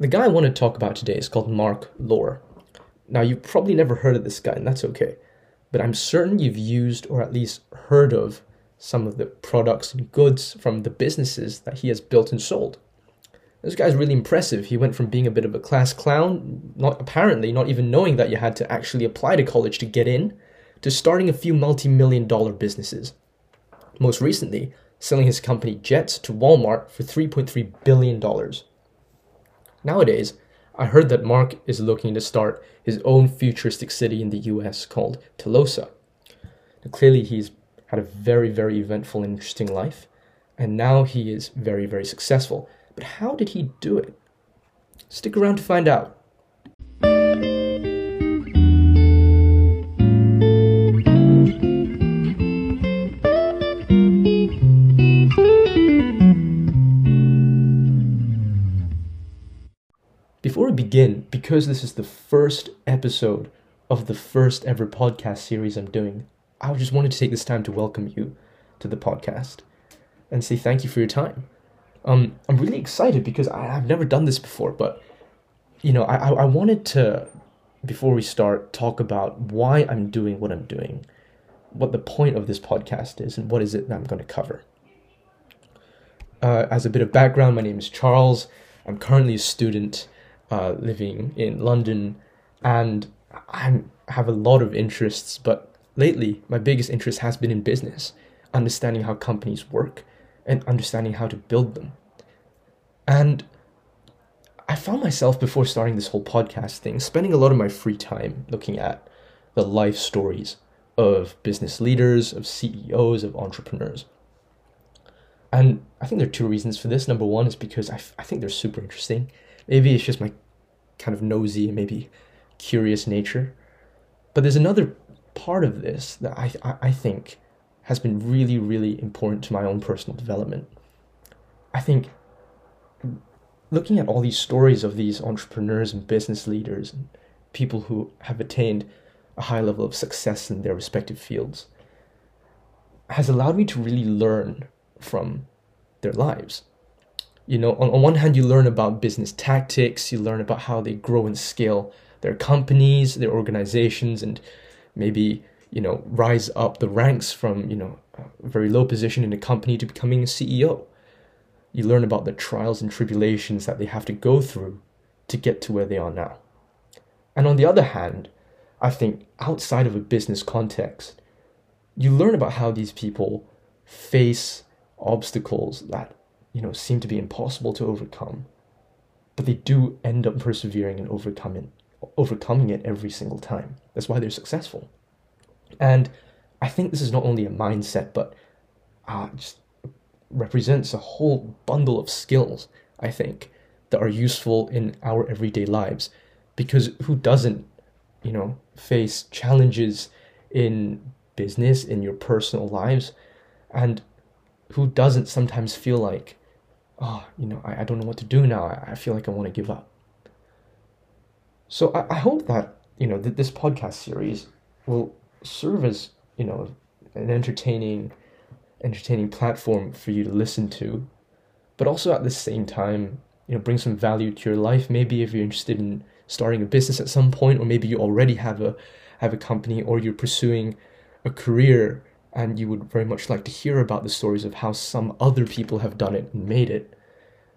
The guy I want to talk about today is called Marc Lore. Now, you've probably never heard of this guy, and that's okay, but I'm certain you've used or at least heard of some of the products and goods from the businesses that he has built and sold. This guy's really impressive. He went from being a bit of a class clown, not apparently not even knowing that you had to actually apply to college to get in, to starting a few multi-million dollar businesses. Most recently, selling his company Jets to Walmart for 3.3 billion dollars. Nowadays, I heard that Marc is looking to start his own futuristic city in the US called Telosa. Now, clearly, he's had a very, very eventful and interesting life, and now he is very, very successful. But how did he do it? Stick around to find out. We begin, because this is the first episode of the first ever podcast series I'm doing, I just wanted to take this time to welcome you to the podcast and say thank you for your time. Um, I'm really excited because I, have never done this before, but you know, I, I wanted to, before we start, talk about why I'm doing what I'm doing, what the point of this podcast is, and what is it that I'm going to cover. Uh, as a bit of background, my name is Charles. I'm currently a student uh, living in London, and I have a lot of interests, but lately my biggest interest has been in business, understanding how companies work and understanding how to build them. And I found myself before starting this whole podcast thing spending a lot of my free time looking at the life stories of business leaders, of CEOs, of entrepreneurs. And I think there are two reasons for this. Number one is because I, f- I think they're super interesting. Maybe it's just my kind of nosy and maybe curious nature. But there's another part of this that I, I, I think has been really, really important to my own personal development. I think looking at all these stories of these entrepreneurs and business leaders and people who have attained a high level of success in their respective fields has allowed me to really learn from their lives. You know, on, on one hand, you learn about business tactics, you learn about how they grow and scale their companies, their organizations, and maybe you know, rise up the ranks from, you know, a very low position in a company to becoming a CEO. You learn about the trials and tribulations that they have to go through to get to where they are now. And on the other hand, I think outside of a business context, you learn about how these people face obstacles that, you know, seem to be impossible to overcome. But they do end up persevering and overcoming overcoming it every single time. That's why they're successful. And I think this is not only a mindset, but uh, just represents a whole bundle of skills, I think, that are useful in our everyday lives. Because who doesn't, you know, face challenges in business, in your personal lives? And who doesn't sometimes feel like, oh, you know, I, I don't know what to do now. I, I feel like I want to give up. So I, I hope that, you know, that this podcast series will serve as you know an entertaining entertaining platform for you to listen to but also at the same time you know bring some value to your life maybe if you're interested in starting a business at some point or maybe you already have a have a company or you're pursuing a career and you would very much like to hear about the stories of how some other people have done it and made it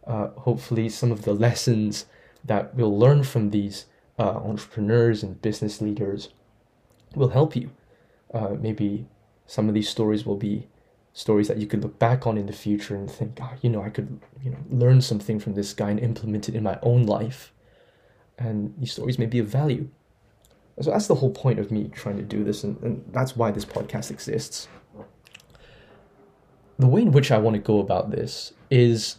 uh, hopefully some of the lessons that we'll learn from these uh, entrepreneurs and business leaders will help you. Uh, maybe some of these stories will be stories that you could look back on in the future and think, oh, you know, I could, you know, learn something from this guy and implement it in my own life. And these stories may be of value. So that's the whole point of me trying to do this, and, and that's why this podcast exists. The way in which I want to go about this is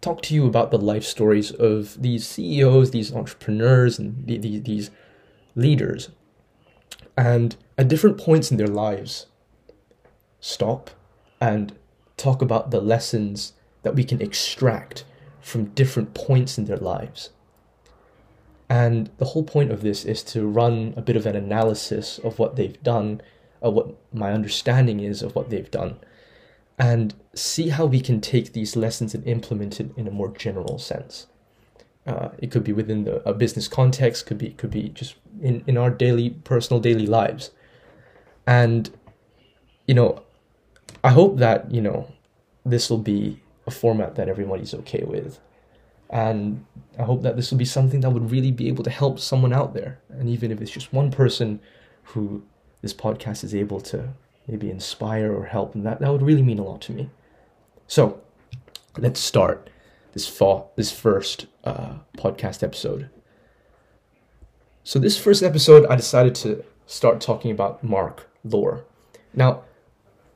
talk to you about the life stories of these CEOs, these entrepreneurs, and the, the, these leaders and at different points in their lives, stop and talk about the lessons that we can extract from different points in their lives. And the whole point of this is to run a bit of an analysis of what they've done, of what my understanding is of what they've done, and see how we can take these lessons and implement it in a more general sense. Uh, it could be within the, a business context, could be could be just in, in our daily personal daily lives. And you know, I hope that, you know, this will be a format that everybody's okay with. And I hope that this will be something that would really be able to help someone out there. And even if it's just one person who this podcast is able to maybe inspire or help, and that, that would really mean a lot to me. So let's start this fall, this first uh, podcast episode. So this first episode, I decided to start talking about Marc Lore. Now,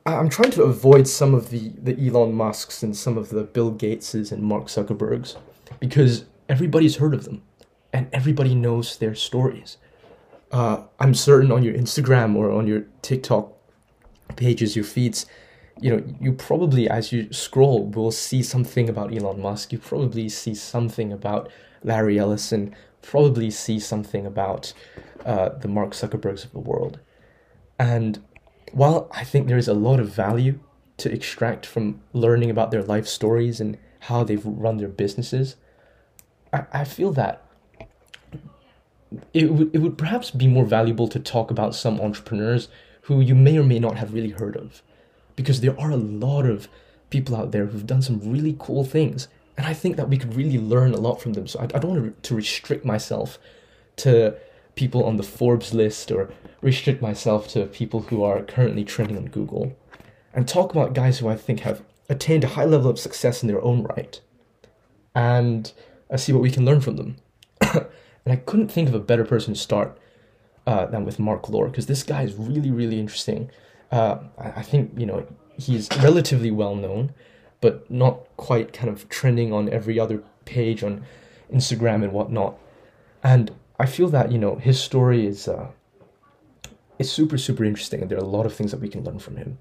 I'm trying to avoid some of the, the Elon Musks and some of the Bill Gateses and Mark Zuckerbergs because everybody's heard of them and everybody knows their stories. Uh, I'm certain on your Instagram or on your TikTok pages, your feeds, you know, you probably, as you scroll, will see something about Elon Musk. You probably see something about Larry Ellison, probably see something about uh, the Mark Zuckerbergs of the world. And while I think there is a lot of value to extract from learning about their life stories and how they've run their businesses, I, I feel that it would, it would perhaps be more valuable to talk about some entrepreneurs who you may or may not have really heard of. Because there are a lot of people out there who've done some really cool things. And I think that we could really learn a lot from them. So I, I don't want to restrict myself to people on the Forbes list or restrict myself to people who are currently trending on Google and talk about guys who I think have attained a high level of success in their own right and I see what we can learn from them. and I couldn't think of a better person to start uh, than with Marc Lore because this guy is really, really interesting. Uh, I, think, you know, he's relatively well known, but not quite kind of trending on every other page on Instagram and whatnot. And I feel that, you know, his story is uh, it's super, super interesting, and there are a lot of things that we can learn from him.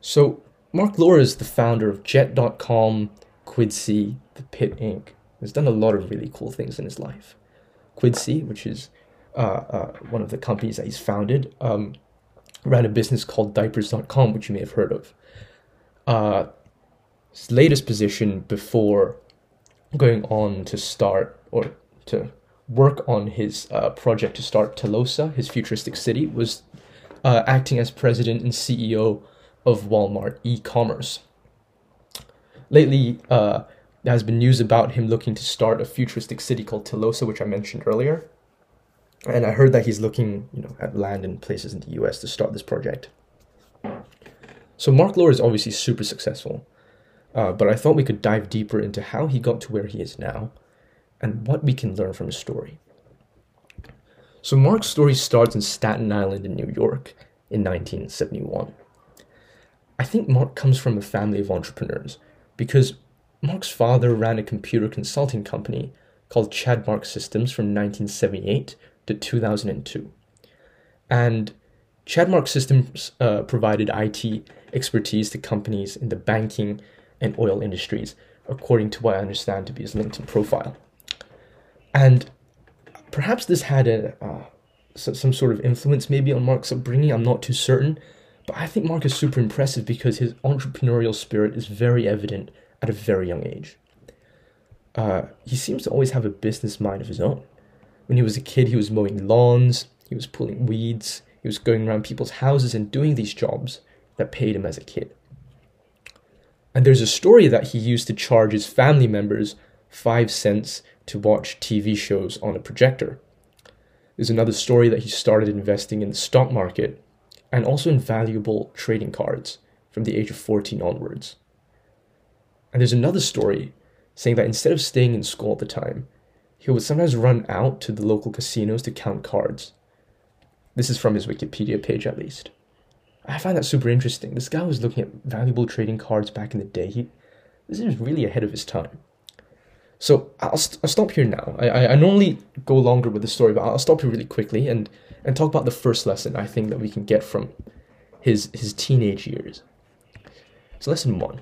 So, Marc Lore is the founder of Jet.com, Quidsi, The Pit Inc. He's done a lot of really cool things in his life. Quidsi, which is uh, uh, one of the companies that he's founded, um, ran a business called Diapers.com, which you may have heard of. Uh, his latest position before going on to start or to work on his uh, project to start Telosa, his futuristic city, was uh, acting as president and CEO of Walmart e-commerce. Lately, uh, there has been news about him looking to start a futuristic city called Telosa, which I mentioned earlier. And I heard that he's looking, you know, at land and places in the U.S. to start this project. So Marc Lore is obviously super successful, uh, but I thought we could dive deeper into how he got to where he is now and what we can learn from his story. So, Marc's story starts in Staten Island in New York in 1971. I think Marc comes from a family of entrepreneurs because Marc's father ran a computer consulting company called Chadmark Systems from 1978 to 2002. And Chadmark Systems uh, provided IT expertise to companies in the banking and oil industries, according to what I understand to be his LinkedIn profile. And perhaps this had a uh, some sort of influence maybe on Marc's upbringing. I'm not too certain, but I think Marc is super impressive because his entrepreneurial spirit is very evident at a very young age. Uh, he seems to always have a business mind of his own. When he was a kid, he was mowing lawns, he was pulling weeds, he was going around people's houses and doing these jobs that paid him as a kid. And there's a story that he used to charge his family members five cents to watch TV shows on a projector. There's another story that he started investing in the stock market and also invaluable trading cards from the age of 14 onwards. And there's another story saying that instead of staying in school at the time, he would sometimes run out to the local casinos to count cards. This is from his Wikipedia page, at least. I find that super interesting. This guy was looking at valuable trading cards back in the day. He, this is really ahead of his time. So I'll, st- I'll stop here now. I, I, I normally go longer with the story, but I'll stop here really quickly and, and talk about the first lesson I think that we can get from his, his teenage years. So, lesson one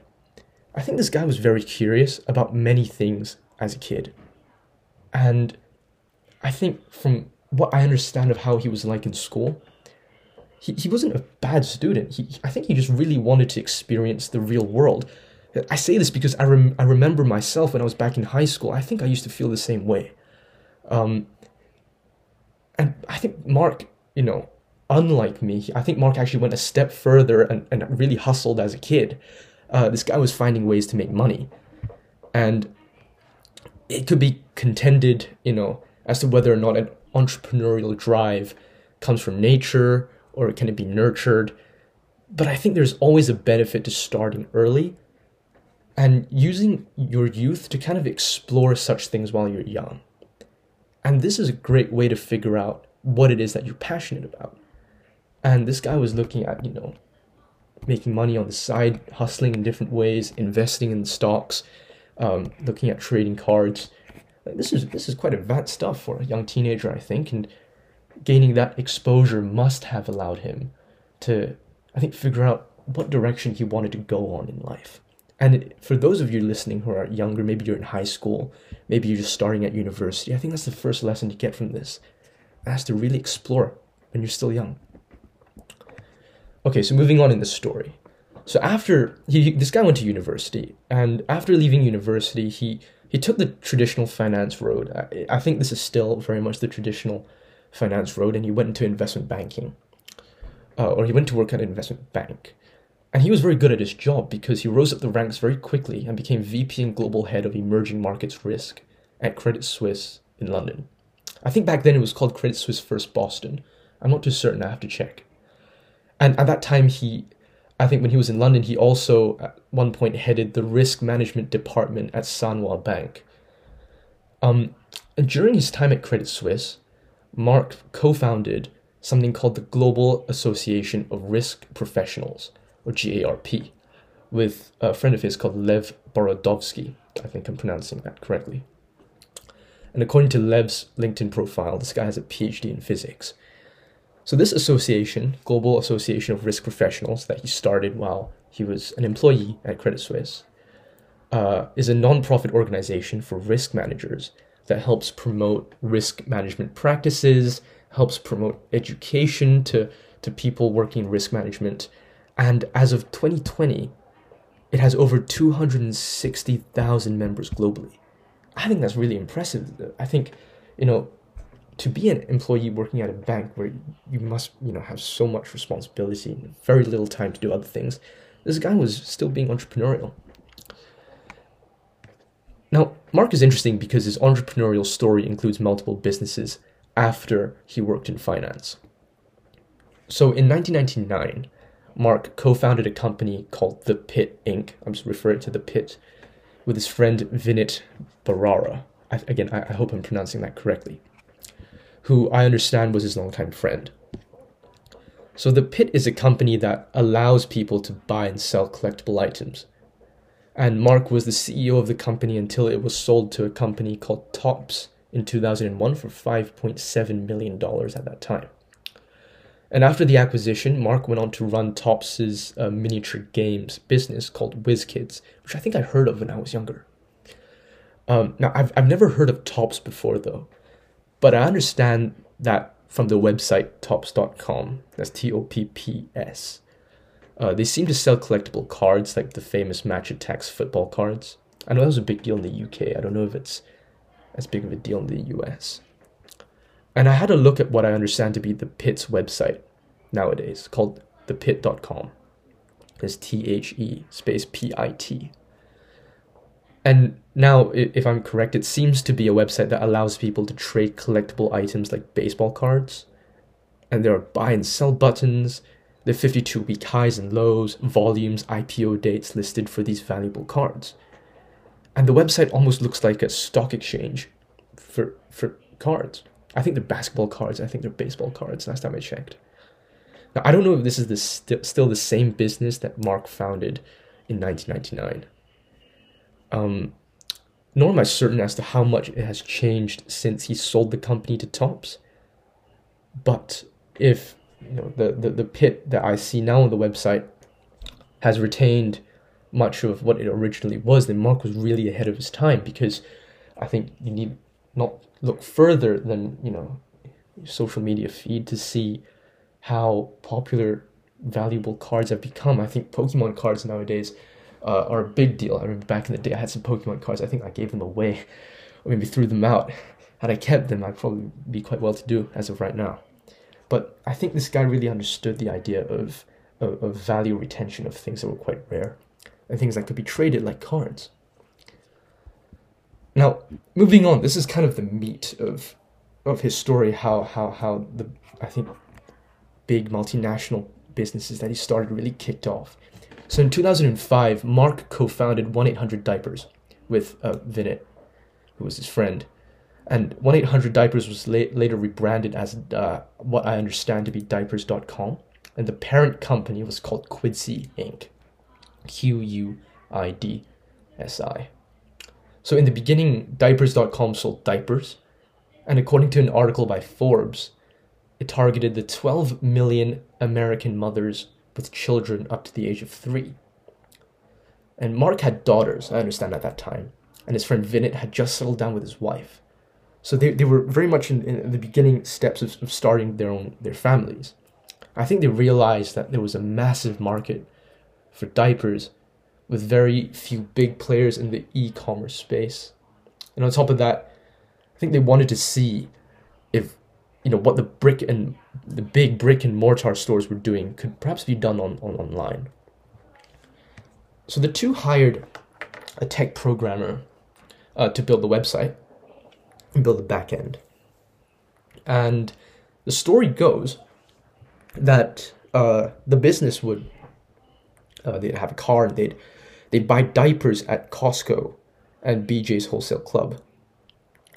I think this guy was very curious about many things as a kid. And I think from what I understand of how he was like in school, he, he wasn't a bad student. He, I think he just really wanted to experience the real world I say this because I, rem- I remember myself when I was back in high school. I think I used to feel the same way. Um, and I think Marc, you know, unlike me, I think Marc actually went a step further and, and really hustled as a kid. Uh, this guy was finding ways to make money. And it could be contended, you know, as to whether or not an entrepreneurial drive comes from nature or can it be nurtured. But I think there's always a benefit to starting early and using your youth to kind of explore such things while you're young. And this is a great way to figure out what it is that you're passionate about. And this guy was looking at, you know, making money on the side, hustling in different ways, investing in stocks, um, looking at trading cards. Like, this is this is quite advanced stuff for a young teenager, I think, and gaining that exposure must have allowed him to, I think, figure out what direction he wanted to go on in life. And for those of you listening who are younger, maybe you're in high school, maybe you're just starting at university, I think that's the first lesson to get from this. That's to really explore when you're still young. Okay, so moving on in the story. So after he, this guy went to university, and after leaving university, he he took the traditional finance road. I, I think this is still very much the traditional finance road, and he went into investment banking, uh, or he went to work at an investment bank. And he was very good at his job because he rose up the ranks very quickly and became VP and global head of emerging markets risk at Credit Suisse in London. I think back then it was called Credit Suisse First Boston. I'm not too certain, I have to check. And at that time, he, I think when he was in London, he also at one point headed the risk management department at Sanwa Bank. Um, and during his time at Credit Suisse, Marc co founded something called the Global Association of Risk Professionals or GARP, with a friend of his called Lev Borodovsky. I think I'm pronouncing that correctly. And according to Lev's LinkedIn profile, this guy has a PhD in physics. So, this association, Global Association of Risk Professionals, that he started while he was an employee at Credit Suisse, uh, is a non-profit organization for risk managers that helps promote risk management practices, helps promote education to, to people working in risk management, and as of 2020, it has over 260,000 members globally. I think that's really impressive. I think, you know, to be an employee working at a bank where you must, you know, have so much responsibility and very little time to do other things, this guy was still being entrepreneurial. Now, Marc is interesting because his entrepreneurial story includes multiple businesses after he worked in finance. So in 1999, Marc co founded a company called The Pit Inc. I'm just referring to The Pit with his friend Vinit Bharara. I, again, I, I hope I'm pronouncing that correctly. Who I understand was his longtime friend. So, The Pit is a company that allows people to buy and sell collectible items. And Marc was the CEO of the company until it was sold to a company called Topps in 2001 for $5.7 million at that time. And after the acquisition, Marc went on to run Topps's uh, miniature games business called WizKids, which I think I heard of when I was younger. Um, now, I've, I've never heard of Topps before, though, but I understand that from the website topps.com. That's T O P P S. Uh, they seem to sell collectible cards like the famous Match Attax football cards. I know that was a big deal in the UK. I don't know if it's as big of a deal in the US. And I had a look at what I understand to be the Pit's website nowadays, called thepit.com. It's T H E space P I T. And now, if I'm correct, it seems to be a website that allows people to trade collectible items like baseball cards. And there are buy and sell buttons, the 52 week highs and lows, volumes, IPO dates listed for these valuable cards. And the website almost looks like a stock exchange for, for cards. I think they're basketball cards. I think they're baseball cards. Last time I checked. Now I don't know if this is the st- still the same business that Marc founded in 1999. Um, nor am I certain as to how much it has changed since he sold the company to Topps. But if you know the, the, the pit that I see now on the website has retained much of what it originally was, then Marc was really ahead of his time because I think you need not look further than you know social media feed to see how popular valuable cards have become. I think Pokemon cards nowadays uh, are a big deal. I remember back in the day, I had some Pokemon cards. I think I gave them away, or maybe threw them out. Had I kept them, I'd probably be quite well to do as of right now. But I think this guy really understood the idea of, of, of value retention of things that were quite rare and things that could be traded like cards. Now, moving on, this is kind of the meat of of his story, how how how the I think big multinational businesses that he started really kicked off. So in 2005, Marc co-founded 1-800-Diapers with uh, Vinit, who was his friend. And 1-800-Diapers was la- later rebranded as uh, what I understand to be Diapers.com. And the parent company was called Quidsi Inc. Q-U-I-D-S-I. So in the beginning, Diapers.com sold diapers. And according to an article by Forbes, it targeted the 12 million American mothers with children up to the age of three. And Marc had daughters, I understand, at that time, and his friend Vinit had just settled down with his wife. So they, they were very much in, in the beginning steps of, of starting their own their families. I think they realized that there was a massive market for diapers with very few big players in the e-commerce space. And on top of that, I think they wanted to see if you know what the brick and the big brick and mortar stores were doing could perhaps be done on, on online. So the two hired a tech programmer uh, to build the website and build the back end. And the story goes that uh, the business would uh, they'd have a car and they'd they'd buy diapers at Costco and BJ's Wholesale Club.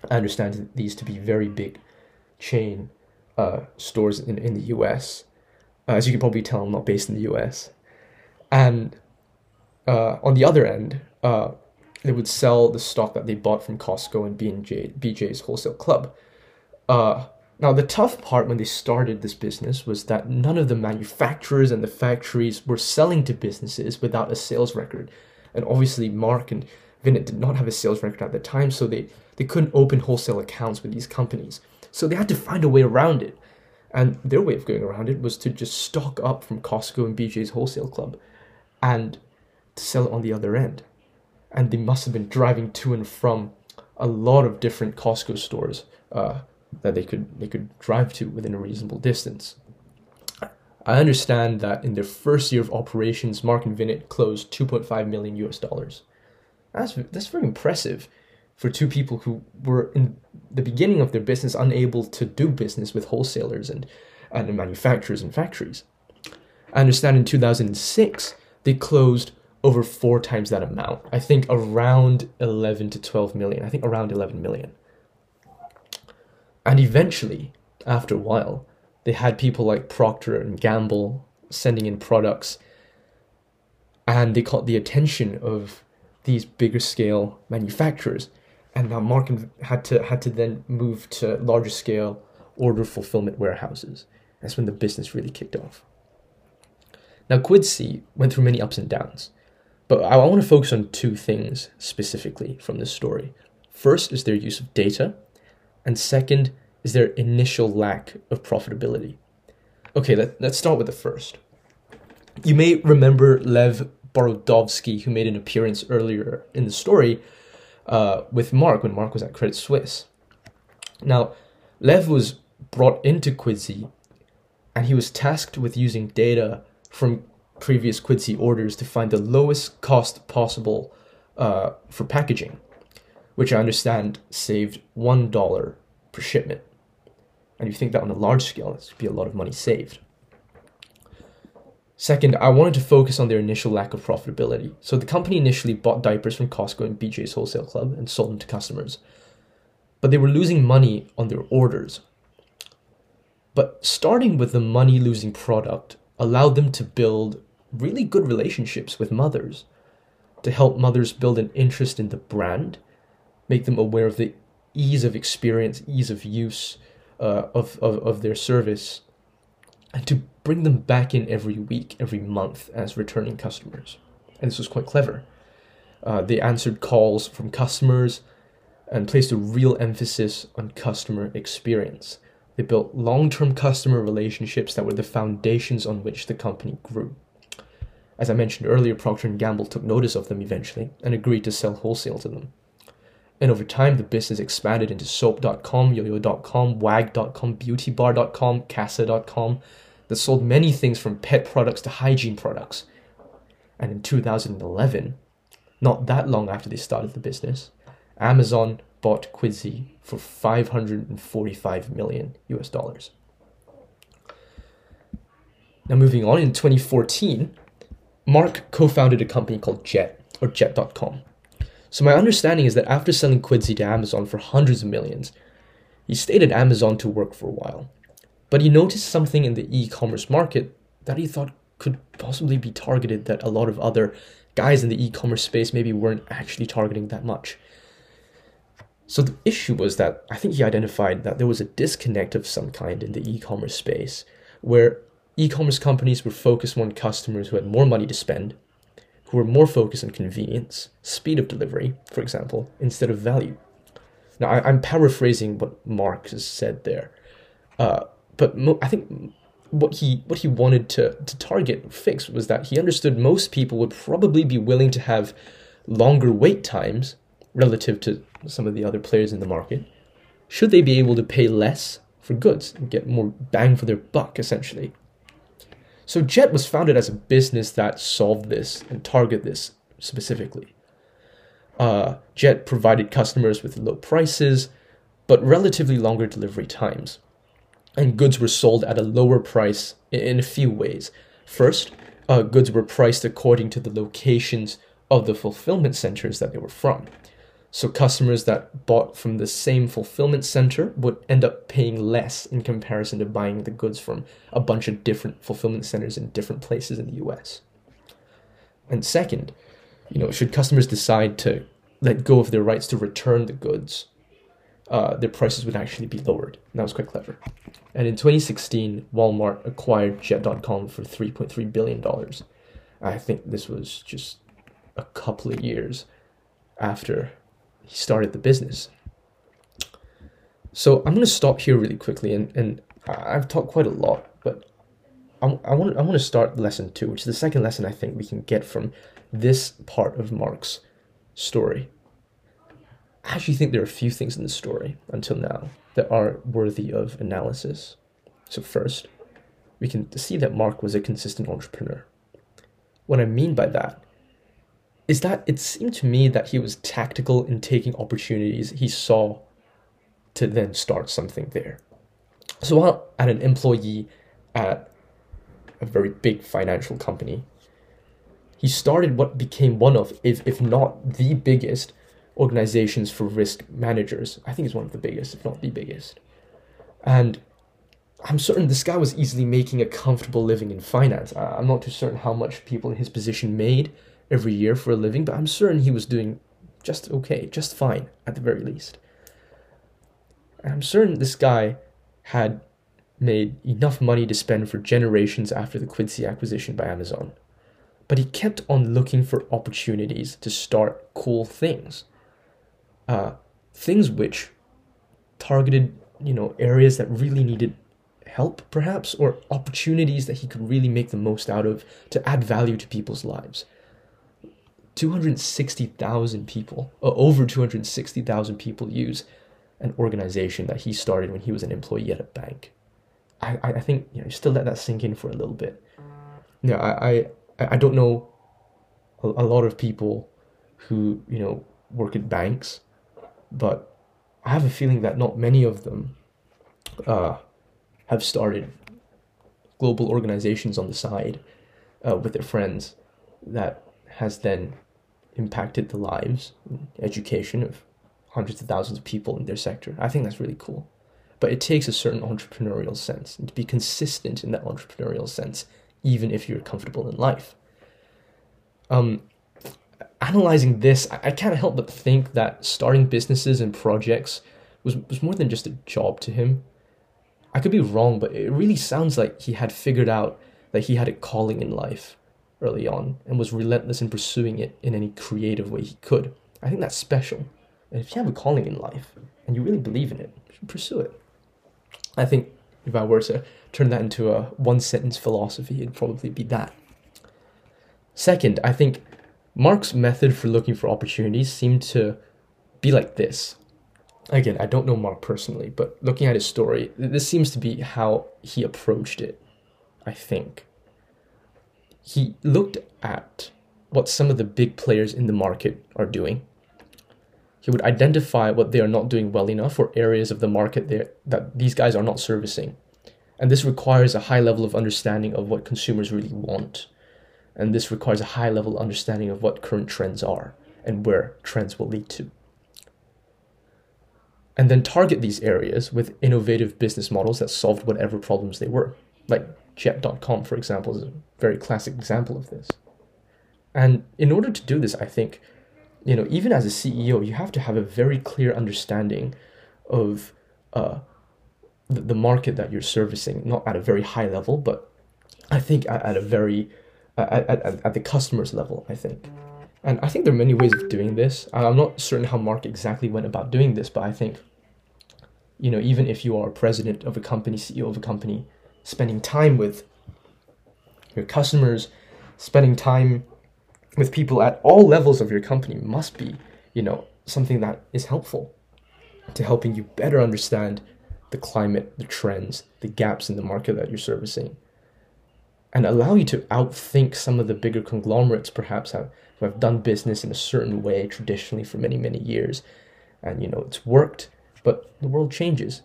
I understand these to be very big chain uh, stores in, in the US. Uh, as you can probably tell, I'm not based in the US. And uh, on the other end, uh, they would sell the stock that they bought from Costco and B&J, BJ's Wholesale Club. Now, the tough part when they started this business was that none of the manufacturers and the factories were selling to businesses without a sales record. And obviously, Marc and Vinit did not have a sales record at the time, so they, they couldn't open wholesale accounts with these companies. So they had to find a way around it. And their way of going around it was to just stock up from Costco and BJ's Wholesale Club and to sell it on the other end. And they must have been driving to and from a lot of different Costco stores uh, that they could they could drive to within a reasonable distance. I understand that in their first year of operations, Marc and Vinit closed 2.5 million US dollars. That's that's very impressive for two people who were in the beginning of their business unable to do business with wholesalers and, and manufacturers and factories. I understand in 2006 they closed over four times that amount. I think around 11 to 12 million. I think around 11 million. And eventually, after a while, they had people like Procter and Gamble sending in products and they caught the attention of these bigger scale manufacturers and now Marc had to had to then move to larger scale order fulfillment warehouses. That's when the business really kicked off. Now Quidsi went through many ups and downs, but I want to focus on two things specifically from this story. First is their use of data, and second is their initial lack of profitability. Okay, let, let's start with the first. You may remember Lev Borodovsky, who made an appearance earlier in the story, uh, with Marc when Marc was at Credit Suisse. Now, Lev was brought into Quidsi and he was tasked with using data from previous Quidsi orders to find the lowest cost possible uh, for packaging, which I understand saved $1 per shipment. And you think that on a large scale, that would be a lot of money saved. Second, I wanted to focus on their initial lack of profitability. So the company initially bought diapers from Costco and BJ's Wholesale Club and sold them to customers. But they were losing money on their orders. But starting with the money losing product allowed them to build really good relationships with mothers, to help mothers build an interest in the brand, make them aware of the ease of experience, ease of use uh, of, of, of their service, and to bring them back in every week, every month as returning customers. And this was quite clever. Uh, they answered calls from customers and placed a real emphasis on customer experience. They built long term customer relationships that were the foundations on which the company grew. As I mentioned earlier, Procter & Gamble took notice of them eventually and agreed to sell wholesale to them. And over time, the business expanded into soap.com, yoyo.com, wag.com, beautybar.com, casa.com, that sold many things from pet products to hygiene products. And in 2011, not that long after they started the business, Amazon bought Quidsi for 545 million US dollars. Now, moving on, in 2014, Marc co founded a company called Jet, or Jet.com. So, my understanding is that after selling Quidsi to Amazon for hundreds of millions, he stayed at Amazon to work for a while. But he noticed something in the e commerce market that he thought could possibly be targeted that a lot of other guys in the e commerce space maybe weren't actually targeting that much. So the issue was that I think he identified that there was a disconnect of some kind in the e commerce space where e commerce companies were focused on customers who had more money to spend, who were more focused on convenience, speed of delivery, for example, instead of value. Now, I, am paraphrasing what Marc's has said there, uh, but mo- I think what he what he wanted to to target fix was that he understood most people would probably be willing to have longer wait times relative to some of the other players in the market should they be able to pay less for goods and get more bang for their buck essentially so jet was founded as a business that solved this and target this specifically uh, jet provided customers with low prices but relatively longer delivery times and goods were sold at a lower price in a few ways. First, uh, goods were priced according to the locations of the fulfillment centers that they were from. So customers that bought from the same fulfillment center would end up paying less in comparison to buying the goods from a bunch of different fulfillment centers in different places in the US. And second, you know, should customers decide to let go of their rights to return the goods, uh, their prices would actually be lowered. And that was quite clever. And in 2016, Walmart acquired Jet.com for $3.3 billion. I think this was just a couple of years after he started the business. So I'm going to stop here really quickly, and, and I've talked quite a lot, but I, I, want, I want to start lesson two, which is the second lesson I think we can get from this part of Marc's story. I actually think there are a few things in the story until now that are worthy of analysis. So, first, we can see that Marc was a consistent entrepreneur. What I mean by that is that it seemed to me that he was tactical in taking opportunities he saw to then start something there. So, while at an employee at a very big financial company, he started what became one of, if, if not the biggest, organizations for risk managers. I think it's one of the biggest, if not the biggest. And I'm certain this guy was easily making a comfortable living in finance. I'm not too certain how much people in his position made every year for a living, but I'm certain he was doing just okay, just fine at the very least. And I'm certain this guy had made enough money to spend for generations after the Quidsi acquisition by Amazon. But he kept on looking for opportunities to start cool things uh, things which targeted you know areas that really needed help perhaps or opportunities that he could really make the most out of to add value to people's lives 260,000 people uh, over 260,000 people use an organization that he started when he was an employee at a bank. I, I think you know still let that sink in for a little bit. Yeah I, I I don't know a, a lot of people who you know work at banks but I have a feeling that not many of them uh, have started global organizations on the side uh, with their friends that has then impacted the lives and education of hundreds of thousands of people in their sector. I think that's really cool. But it takes a certain entrepreneurial sense and to be consistent in that entrepreneurial sense, even if you're comfortable in life. Um, analyzing this, I, I can't help but think that starting businesses and projects was, was more than just a job to him. I could be wrong, but it really sounds like he had figured out that he had a calling in life early on and was relentless in pursuing it in any creative way he could. I think that's special. And if you have a calling in life and you really believe in it, pursue it. I think if I were to turn that into a one sentence philosophy, it'd probably be that. Second, I think Marc's method for looking for opportunities seemed to be like this. Again, I don't know Marc personally, but looking at his story, this seems to be how he approached it, I think. He looked at what some of the big players in the market are doing. He would identify what they are not doing well enough or areas of the market that these guys are not servicing. And this requires a high level of understanding of what consumers really want. And this requires a high level understanding of what current trends are and where trends will lead to. And then target these areas with innovative business models that solved whatever problems they were. Like Jet.com, for example, is a very classic example of this. And in order to do this, I think, you know, even as a CEO, you have to have a very clear understanding of uh, the, the market that you're servicing, not at a very high level, but I think at, at a very at, at, at the customer's level, I think. And I think there are many ways of doing this. I'm not certain how Marc exactly went about doing this, but I think, you know, even if you are president of a company, CEO of a company, spending time with your customers, spending time with people at all levels of your company must be, you know, something that is helpful to helping you better understand the climate, the trends, the gaps in the market that you're servicing, and allow you to outthink some of the bigger conglomerates, perhaps have, who have done business in a certain way traditionally for many, many years. And you know, it's worked, but the world changes.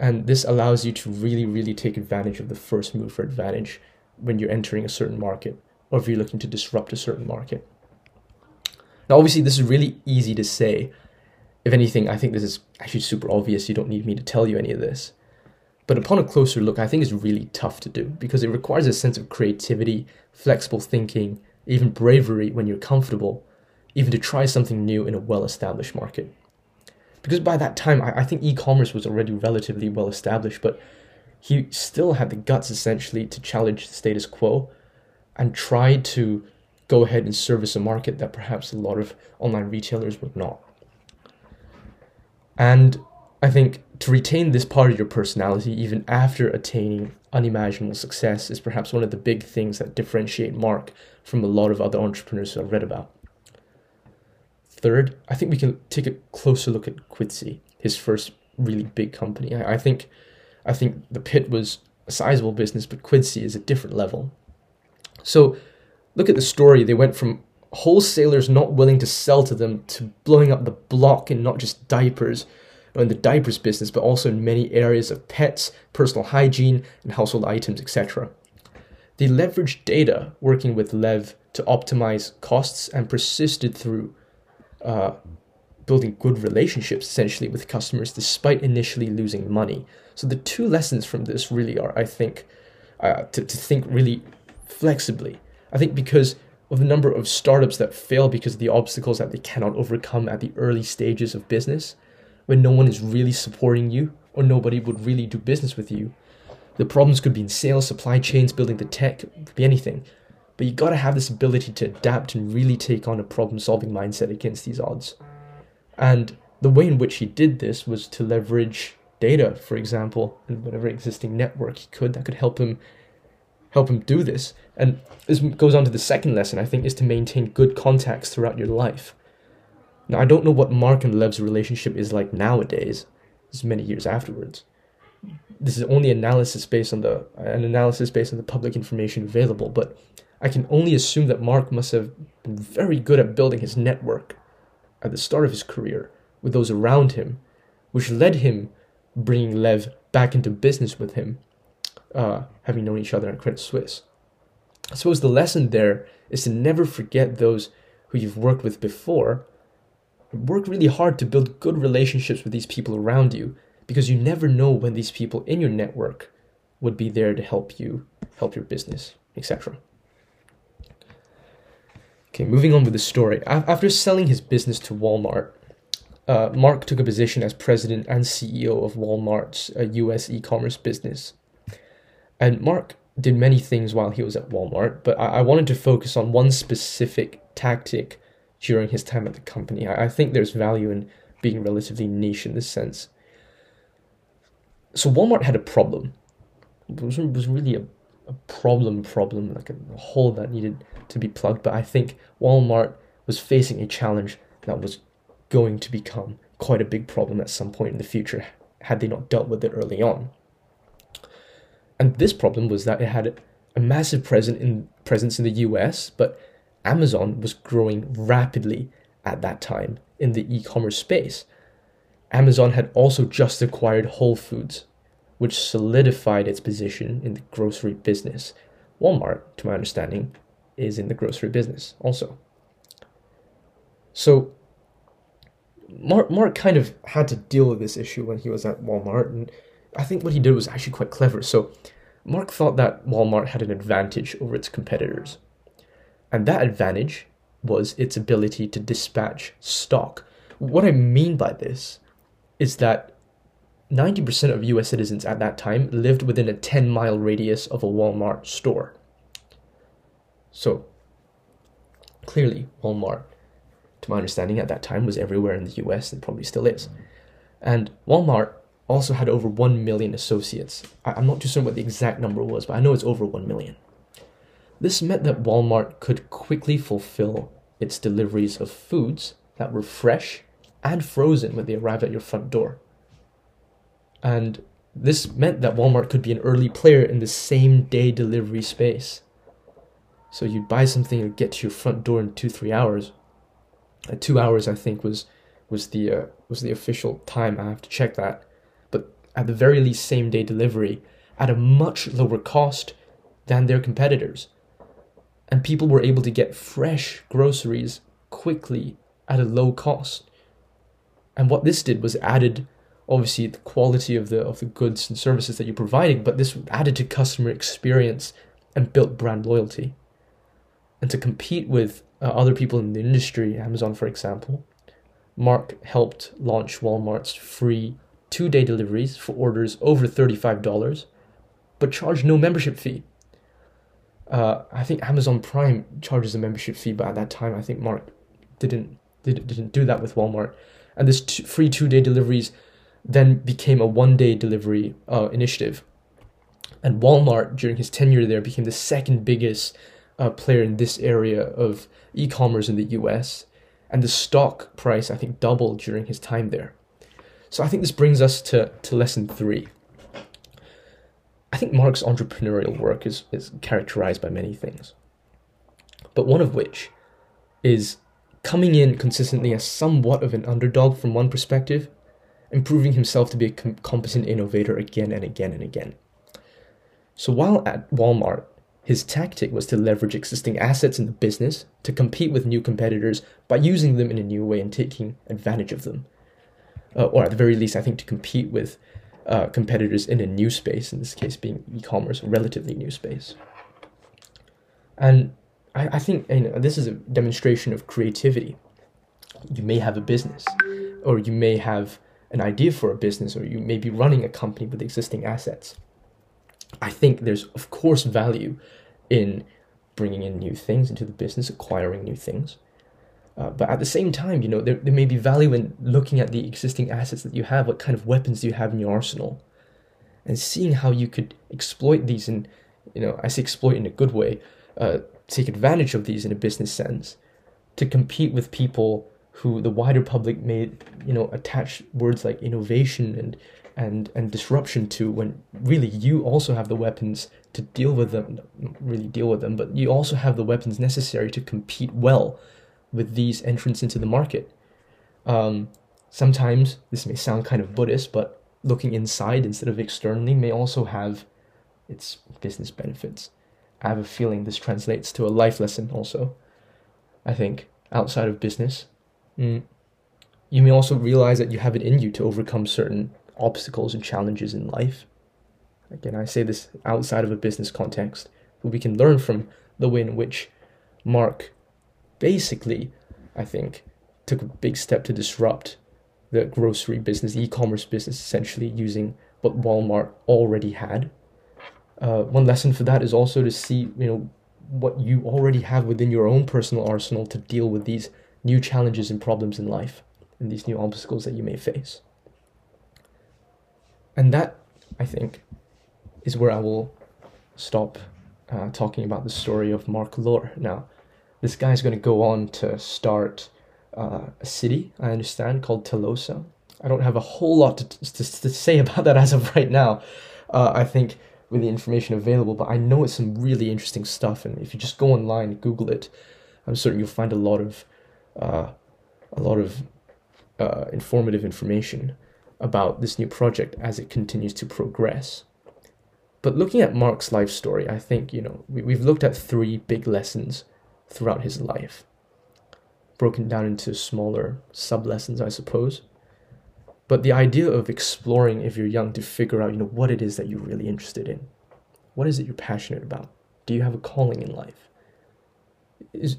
And this allows you to really, really take advantage of the first mover advantage when you're entering a certain market or if you're looking to disrupt a certain market. Now, obviously, this is really easy to say if anything, I think this is actually super obvious. You don't need me to tell you any of this. But upon a closer look, I think it's really tough to do because it requires a sense of creativity, flexible thinking, even bravery when you're comfortable, even to try something new in a well established market. Because by that time, I, I think e commerce was already relatively well established, but he still had the guts essentially to challenge the status quo and try to go ahead and service a market that perhaps a lot of online retailers would not. And I think to retain this part of your personality even after attaining unimaginable success is perhaps one of the big things that differentiate Marc from a lot of other entrepreneurs I've read about. Third, I think we can take a closer look at Quidsi, his first really big company. I, I think I think the pit was a sizable business, but Quidsi is a different level. So look at the story. They went from wholesalers not willing to sell to them to blowing up the block in not just diapers in the diapers business, but also in many areas of pets, personal hygiene, and household items, etc. They leveraged data working with Lev to optimize costs and persisted through uh, building good relationships essentially with customers despite initially losing money. So the two lessons from this really are, I think, uh, to, to think really flexibly. I think because of the number of startups that fail because of the obstacles that they cannot overcome at the early stages of business, when no one is really supporting you or nobody would really do business with you. The problems could be in sales, supply chains, building the tech, could be anything. But you gotta have this ability to adapt and really take on a problem solving mindset against these odds. And the way in which he did this was to leverage data, for example, and whatever existing network he could that could help him help him do this. And this goes on to the second lesson, I think, is to maintain good contacts throughout your life. Now, I don't know what Marc and Lev's relationship is like nowadays, this many years afterwards. This is only analysis based on the an analysis based on the public information available, but I can only assume that Marc must have been very good at building his network at the start of his career with those around him, which led him bringing Lev back into business with him uh, having known each other at Credit Suisse. I suppose the lesson there is to never forget those who you've worked with before. Work really hard to build good relationships with these people around you because you never know when these people in your network would be there to help you, help your business, etc. Okay, moving on with the story. After selling his business to Walmart, uh, Marc took a position as president and CEO of Walmart's uh, US e commerce business. And Marc did many things while he was at Walmart, but I, I wanted to focus on one specific tactic during his time at the company. I, I think there's value in being relatively niche in this sense. So Walmart had a problem. It was, it was really a, a problem problem, like a, hole that needed to be plugged. But I think Walmart was facing a challenge that was going to become quite a big problem at some point in the future had they not dealt with it early on. And this problem was that it had a massive present in, presence in the US, but Amazon was growing rapidly at that time in the e commerce space. Amazon had also just acquired Whole Foods, which solidified its position in the grocery business. Walmart, to my understanding, is in the grocery business also. So Marc Marc kind of had to deal with this issue when he was at Walmart, and I think what he did was actually quite clever. So Marc thought that Walmart had an advantage over its competitors, and that advantage was its ability to dispatch stock. What I mean by this is that 90% of US citizens at that time lived within a 10 mile radius of a Walmart store. So, clearly, Walmart to my understanding at that time, was everywhere in the US and probably still is. And Walmart also had over 1 million associates. I- I'm not too certain what the exact number was, but I know it's over 1 million. This meant that Walmart could quickly fulfill its deliveries of foods that were fresh and frozen when they arrived at your front door. And this meant that Walmart could be an early player in the same day delivery space. So you'd buy something and get to your front door in two, three hours, uh, two hours I think was was the uh, was the official time. I have to check that, but at the very least, same day delivery at a much lower cost than their competitors, and people were able to get fresh groceries quickly at a low cost. And what this did was added obviously the quality of the of the goods and services that you're providing, but this added to customer experience and built brand loyalty. And to compete with uh, other people in the industry, Amazon, for example, Marc helped launch Walmart's free two day deliveries for orders over $35, but charged no membership fee. Uh, I think Amazon Prime charges a membership fee, but at that time, I think Marc didn't did, didn't do that with Walmart. And this free two day deliveries then became a one day delivery uh, initiative. And Walmart, during his tenure there, became the second biggest uh, player in this area of e-commerce in the US, and the stock price I think doubled during his time there. So I think this brings us to, to lesson three. I think Marc's entrepreneurial work is, is characterized by many things, but one of which is coming in consistently as somewhat of an underdog from one perspective, and proving himself to be a com- competent innovator again and again and again. So while at Walmart, his tactic was to leverage existing assets in the business to compete with new competitors by using them in a new way and taking advantage of them. Uh, or at the very least, I think to compete with uh, competitors in a new space, in this case being e commerce, a relatively new space. And I, I think you know, this is a demonstration of creativity. You may have a business, or you may have an idea for a business, or you may be running a company with existing assets. I think there's, of course, value in bringing in new things into the business, acquiring new things. Uh, but at the same time, you know, there, there may be value in looking at the existing assets that you have. What kind of weapons do you have in your arsenal? And seeing how you could exploit these and, you know, I say exploit in a good way, uh, take advantage of these in a business sense to compete with people who the wider public may, you know, attach words like innovation and and and disruption to when really you also have the weapons to deal with them not really deal with them but you also have the weapons necessary to compete well with these entrants into the market. Um, sometimes this may sound kind of buddhist but looking inside instead of externally may also have its business benefits. I have a feeling this translates to a life lesson also i think outside of business mm. you may also realize that you have it in you to overcome certain obstacles and challenges in life. Again, I say this outside of a business context, but we can learn from the way in which Marc basically, I think, took a big step to disrupt the grocery business, e commerce business, essentially using what Walmart already had. Uh, one lesson for that is also to see, you know, what you already have within your own personal arsenal to deal with these new challenges and problems in life and these new obstacles that you may face. And that, I think, is where I will stop uh, talking about the story of Marc Lore. Now, this guy's going to go on to start uh, a city, I understand, called Telosa. I don't have a whole lot to, to, to say about that as of right now. Uh, I think with the information available, but I know it's some really interesting stuff. And if you just go online, Google it, I'm certain you'll find a lot of uh, a lot of uh, informative information about this new project as it continues to progress. But looking at Marc's life story, I think you know we, we've looked at three big lessons throughout his life, broken down into smaller sub lessons, I suppose. But the idea of exploring if you're young to figure out, you know, what it is that you're really interested in. What is it you're passionate about? Do you have a calling in life? Is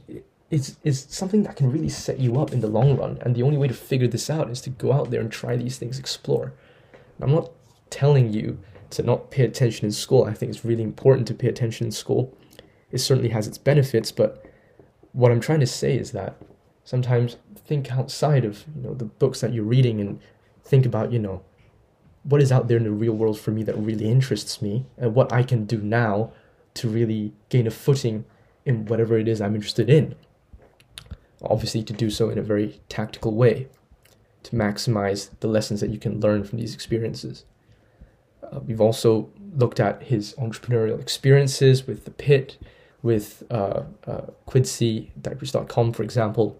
it's, is something that can really set you up in the long run. And the only way to figure this out is to go out there and try these things, explore. I'm not telling you to not pay attention in school. I think it's really important to pay attention in school. It certainly has its benefits, but what I'm trying to say is that sometimes think outside of you know the books that you're reading and think about, you know, what is out there in the real world for me that really interests me and what I can do now to really gain a footing in whatever it is I'm interested in. Obviously, to do so in a very tactical way to maximize the lessons that you can learn from these experiences. Uh, we've also looked at his entrepreneurial experiences with the pit, with uh, uh, Quidsi, diapers.com, for example.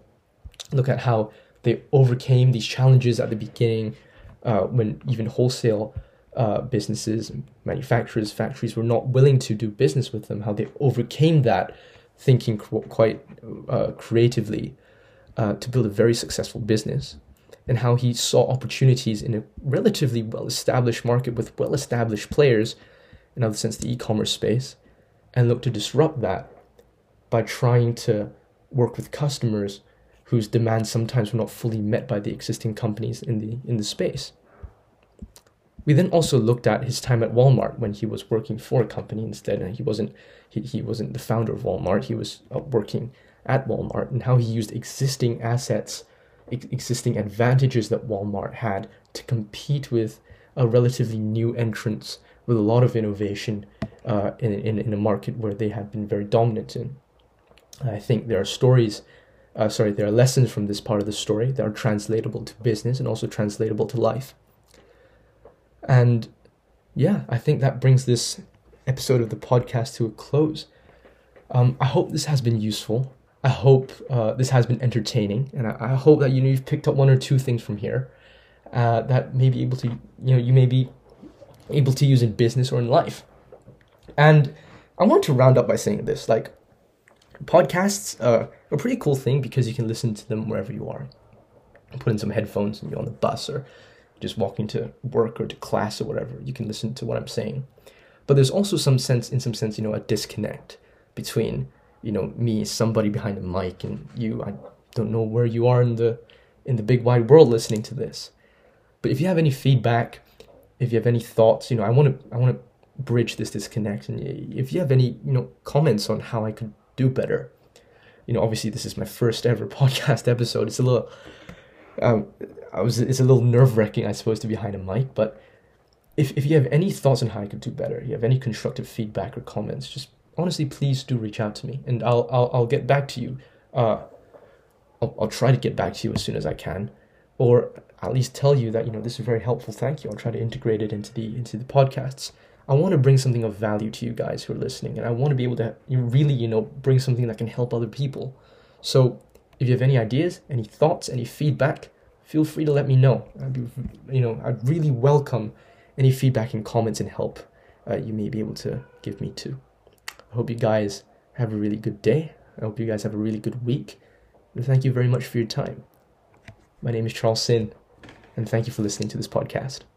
Look at how they overcame these challenges at the beginning uh, when even wholesale uh, businesses, manufacturers, factories were not willing to do business with them, how they overcame that thinking quite uh, creatively uh, to build a very successful business, and how he saw opportunities in a relatively well established market with well established players, in other sense, the e commerce space, and looked to disrupt that by trying to work with customers whose demands sometimes were not fully met by the existing companies in the in the space. We then also looked at his time at Walmart when he was working for a company instead, and he wasn't he, he wasn't the founder of Walmart. He was uh, working at Walmart, and how he used existing assets, ex- existing advantages that Walmart had to compete with a relatively new entrance with a lot of innovation uh, in, in in a market where they had been very dominant in. I think there are stories uh, sorry, there are lessons from this part of the story that are translatable to business and also translatable to life. And yeah, I think that brings this episode of the podcast to a close. Um, I hope this has been useful. I hope uh, this has been entertaining, and I, I, hope that you know you've picked up one or two things from here uh, that may be able to you know you may be able to use in business or in life. And I want to round up by saying this: like podcasts are a pretty cool thing because you can listen to them wherever you are. Put in some headphones and you're on the bus or just walking to work or to class or whatever. You can listen to what I'm saying. But there's also some sense, in some sense, you know, a disconnect between, you know, me, somebody behind a mic, and you. I don't know where you are in the in the big wide world listening to this. But if you have any feedback, if you have any thoughts, you know, I want to I want to bridge this disconnect. And if you have any, you know, comments on how I could do better. You know, obviously this is my first ever podcast episode. It's a little, um, I was it's a little nerve wracking, I suppose, to be behind a mic. But if if you have any thoughts on how I could do better, you have any constructive feedback or comments, just honestly, please do reach out to me, and I'll I'll I'll get back to you. Uh, I'll I'll try to get back to you as soon as I can, or at least tell you that you know this is very helpful. Thank you. I'll try to integrate it into the into the podcasts. I want to bring something of value to you guys who are listening, and I want to be able to really, you know, bring something that can help other people. So, if you have any ideas, any thoughts, any feedback, feel free to let me know. I'd be, you know, I'd really welcome any feedback and comments and help uh, you may be able to give me too. I hope you guys have a really good day. I hope you guys have a really good week. And thank you very much for your time. My name is Charles Sin, and thank you for listening to this podcast.